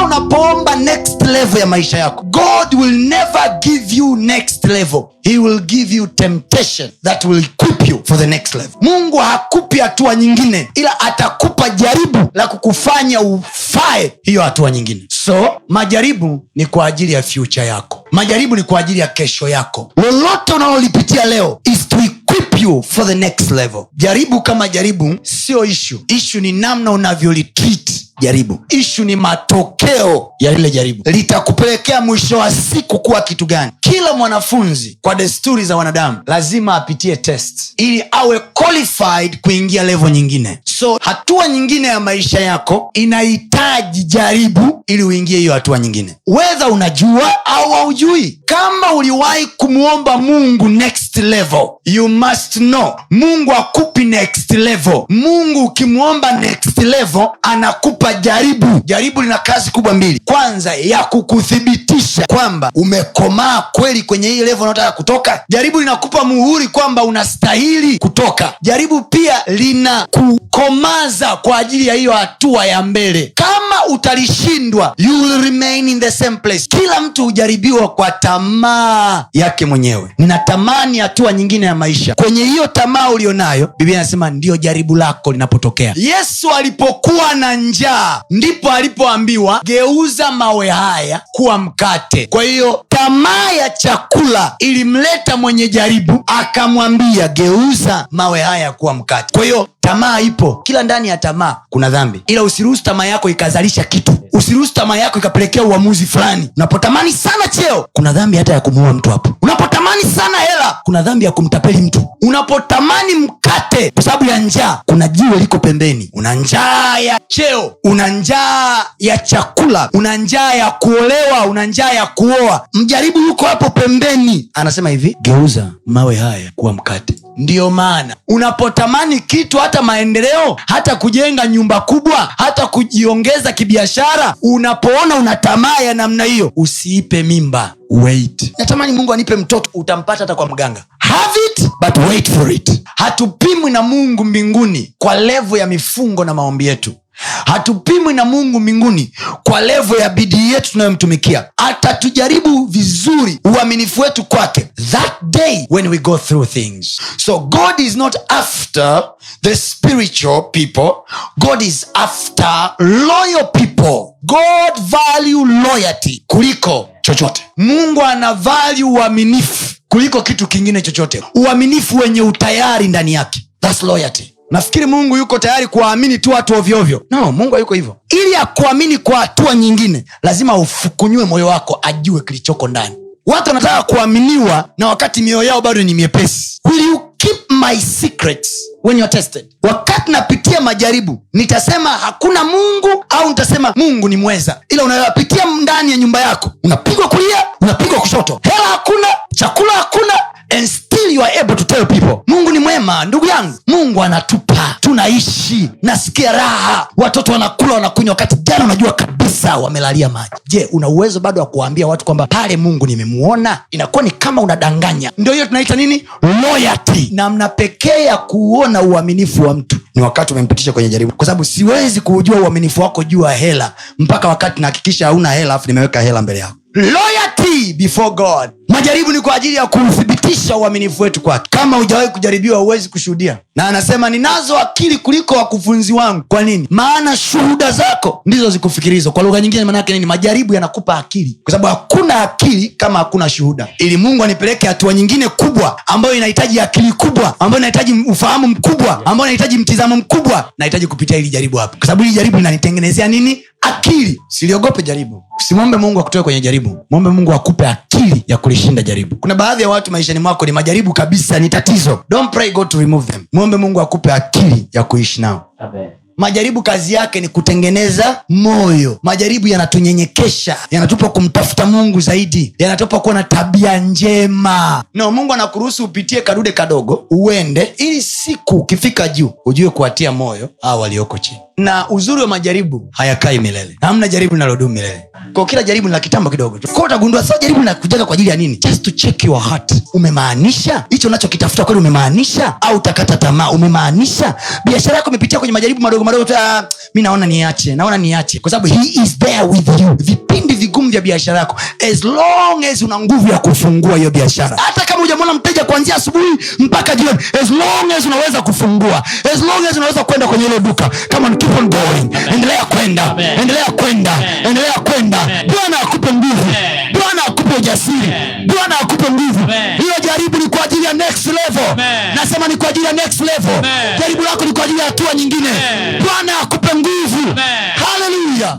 kila unapoomba next level ya maisha yako god will never give you next level. He will give you temptation that will equip you for the next level. Mungu hakupi hatua nyingine ila atakupa jaribu la kukufanya ufae hiyo hatua nyingine. So majaribu ni kwa ajili ya future yako. Majaribu ni kwa ajili ya kesho yako. Lolote unalolipitia leo is to equip you for the next level. Jaribu kama jaribu sio ishu ishu ni namna unavyolitreat jaribu. Ishu ni matokeo ya lile jaribu. Litakupelekea mwisho wa siku kuwa kitu gani? Kila mwanafunzi kwa desturi za wanadamu lazima apitie test ili awe qualified kuingia levo nyingine. So hatua nyingine ya maisha yako inahitaji jaribu ili uingie hiyo hatua nyingine. Wedha unajua au haujui kama uliwahi kumwomba mungu next level you must know. Mungu akupi next level. Mungu ukimwomba next level anakupa jaribu. Jaribu lina kazi kubwa mbili. Kwanza ya kukuthibitisha kwamba umekomaa kweli kwenye hii levo unaotaka kutoka. Jaribu linakupa muhuri kwamba unastahili kutoka. Jaribu pia lina kukomaza kwa ajili ya hiyo hatua ya mbele. Kama utalishindwa you will remain in the same place. Kila mtu hujaribiwa kwa tamaa yake mwenyewe. Ninatamani hatua nyingine ya maisha. Kwenye hiyo tamaa ulionayo biblia anasema ndiyo jaribu lako linapotokea. Yesu alipokuwa na njaa ndipo alipoambiwa geuza mawe haya kuwa mkate kwa hiyo tamaa ya chakula ilimleta mwenye jaribu akamwambia geuza mawe haya kuwa mkate. Kwa hiyo tamaa ipo. Kila ndani ya tamaa kuna dhambi. Ila usiruhusu tamaa yako ikazalisha kitu. Usiruhusu tamaa yako ikapelekea uamuzi fulani. Unapotamani sana cheo kuna dhambi hata ya kumuua mtu hapo. Unapotamani sana hela kuna dhambi ya kumtapeli mtu. Unapotamani mkate kwa sababu ya njaa kuna jiwe liko pembeni. Una njaa ya cheo una njaa ya chakula una njaa ya kuolewa una njaa ya kuoa. Mjaribu yuko hapo pembeni. Anasema hivi geuza mawe haya kuwa mkate ndiyo maana unapotamani kitu hata maendeleo hata kujenga nyumba kubwa hata kujiongeza kibiashara unapoona una tamaa ya namna hiyo usiipe mimba. Wait. Natamani mungu anipe mtoto utampata hata kwa mganga. Have it but wait for it. Hatupimwi na mungu mbinguni kwa levo ya mifungo na maombi yetu hatupimwi na mungu mbinguni kwa levo ya bidii yetu tunayomtumikia. Atatujaribu vizuri uaminifu wetu kwake that day when we go through things. So god is not after the spiritual people. God is after loyal people. God value loyalty kuliko chochote. Mungu ana value uaminifu kuliko kitu kingine chochote. Uaminifu wenye utayari ndani yake. Thats loyalty nafikiri mungu yuko tayari kuwaamini tu watu ovyoovyo no mungu hayuko hivyo. Ili akuamini kwa hatua nyingine lazima ufukunywe moyo wako ajue kilichoko ndani. Watu wanataka kuaminiwa na wakati mioyo yao bado ni miepesi. Will you keep my secrets when you're tested? Wakati napitia majaribu nitasema hakuna mungu au nitasema mungu ni mweza. Ila unayopitia ndani ya nyumba yako unapigwa kulia unapigwa kushoto. Hela hakuna chakula mwema ndugu yangu mungu anatupa. Tunaishi. Nasikia raha. Watoto wanakula wanakunywa. Wakati jana unajua kabisa wamelalia maji. Je una uwezo bado wa kuwaambia watu kwamba pale mungu nimemuona? Inakuwa ni kama unadanganya. Ndio hiyo tunaita nini? Loyalty. Namna pekee ya kuona uaminifu wa mtu. Ni wakati umempitisha kwenye jaribu. Kwa sababu siwezi kuujua uaminifu wako juu ya hela mpaka wakati nahakikisha hauna hela afu nimeweka hela mbele yako. Loyalty before god. Majaribu ni kwa ajili ya kuuthibitisha uaminifu wetu kwake. Kama hujawahi kujaribiwa huwezi kushuhudia. Na anasema ninazo akili kuliko wakufunzi wangu. Kwa nini? Maana shuhuda zako ndizo zikufikirizo. Kwa lugha nyingine maanaake nini? Majaribu yanakupa akili. Kwa sababu hakuna akili kama hakuna shuhuda. Ili mungu anipeleke hatua nyingine kubwa ambayo inahitaji akili kubwa ambayo inahitaji ufahamu mkubwa ambayo inahitaji mtizamo mkubwa. Nahitaji kupitia hili jaribu hapa. Kwa sababu hili jaribu linanitengenezea nini? Akili. Siliogope jaribu. Simwombe mungu akutoe kwenye jaribu. Mwombe mungu akupe akili ya kulishinda jaribu. Kuna baadhi ya watu maishani mwako ni majaribu kabisa ni tatizo. Don't pray God to remove them. Mwombe mungu akupe akili ya kuishi nao. Majaribu kazi yake ni kutengeneza moyo. Majaribu yanatunyenyekesha yanatupa kumtafuta mungu zaidi yanatupa kuwa na tabia njema. No mungu anakuruhusu upitie kadude kadogo uende ili siku ukifika juu ujue kuwatia moyo au walioko chini na uzuri wa majaribu hayakai milele. Na hamna jaribu linalodumu milele. Kwa kila jaribu ni la kitambo kidogo kwa utagundua saa jaribu linakujaga kwa ajili ya nini? Just to check your heart. Umemaanisha? Hicho unachokitafuta kweli umemaanisha? Au utakata tamaa? Umemaanisha? Biashara yako imepitia kwenye majaribu madogo madogo tu ah, mi naona niache naona niache. Kwa sababu he is there with you. Vipindi vigumu vya biashara yako as long as una nguvu ya kufungua hiyo biashara. Hata kama hujamwona mteja kuanzia asubuhi mpaka jioni as long as unaweza kufungua as long as unaweza kwenda kwenye hilo duka kama keep on going. Endelea kwenda endelea kwenda endelea kwenda. Bwana akupe nguvu. Bwana akupe ujasiri. Bwana akupe nguvu. Hiyo jaribu ni kwa ajili ya next level. Amen. nasema ni kwa ajili ya next level. Amen. jaribu lako ni kwa ajili ya hatua nyingine. Bwana akupe nguvu. Amen. haleluya